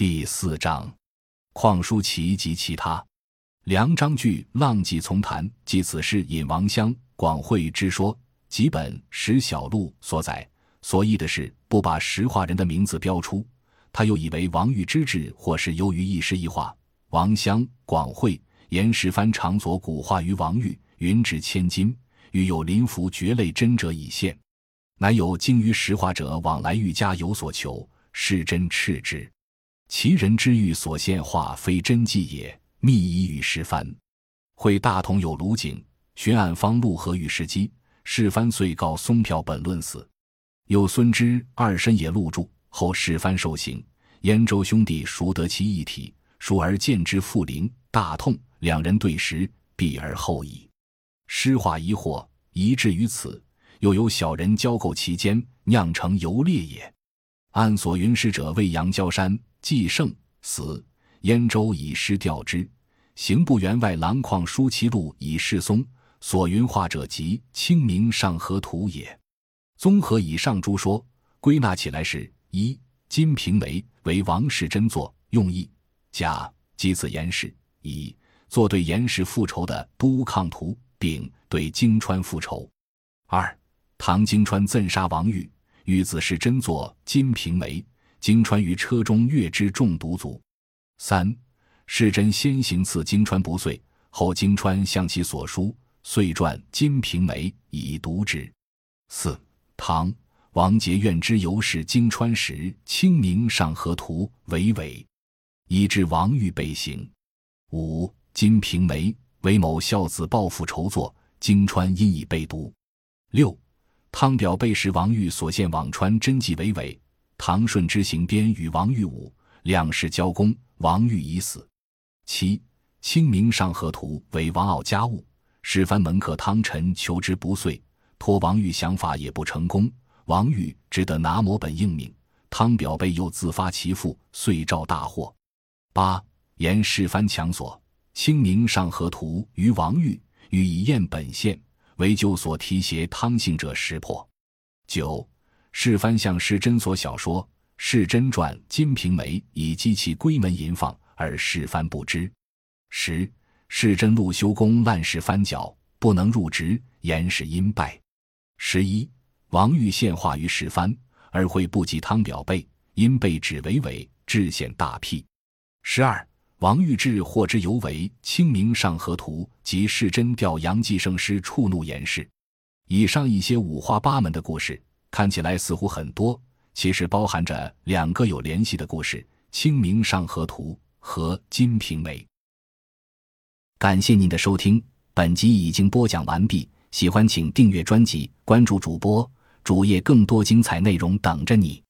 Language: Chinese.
第四章，况书奇及其他。梁章句浪迹丛谈，即此事引王乡广惠之说，几本石小路所载。所译的是不把石化人的名字标出。他又以为王玉之志，或是由于一诗一画。王乡广会言石藩常所古画于王玉，云值千金，欲有临符绝类真者以献。乃有精于石画者往来玉家有所求，是真斥之。其人之欲所现化非真迹也，密以与石藩。会大同有卢景寻案方陆河与石基，石藩遂告松票本论死。有孙之二身也录著。后石藩受刑，燕州兄弟孰得其一体？孰而见之复灵，大痛。两人对食，避而后已。诗画疑惑，疑至于此，又有小人交构其间，酿成游烈也。按所云师者为杨焦山。季胜死，燕州以诗调之。刑部员外郎况书其录以示松。所云画者即《清明上河图》也。综合以上诸说，归纳起来是：一、《金瓶梅》为王世贞作，用意；甲、即此严氏；乙、作对严氏复仇的《都抗图》；丙、对荆川复仇；二、唐荆川赠杀王玉，与子世真作《金瓶梅》。经川于车中阅之中毒卒。三世真先行刺经川不遂，后经川向其所书，遂传《金瓶梅》以读之。四唐王杰愿之由是经川时《清明上河图》为伪，以致王玉被刑。五《金瓶梅》为某孝子报复仇作，经川因以被毒。六汤表被时王玉所献辋川真迹为伪。唐顺之行边与王玉武两世交攻，王玉已死。七《清明上河图》为王傲家务，史藩门客汤臣求之不遂，托王玉想法也不成功，王玉只得拿摹本应命。汤表被又自发其父，遂召大获。八言世藩强所《清明上河图》于王玉，欲以验本县，为旧所提携汤姓者识破。九。世蕃向世真所小说《世真传》《金瓶梅》以及其闺门淫放，而世蕃不知。十世真路修公滥世蕃脚，不能入职，言是因败。十一王玉献化于世蕃，而会不及汤表背，因被指为伪，致显大辟。十二王玉志获之尤为《清明上河图》及世真调杨继盛诗，触怒言氏。以上一些五花八门的故事。看起来似乎很多，其实包含着两个有联系的故事：《清明上河图》和《金瓶梅》。感谢您的收听，本集已经播讲完毕。喜欢请订阅专辑，关注主播主页，更多精彩内容等着你。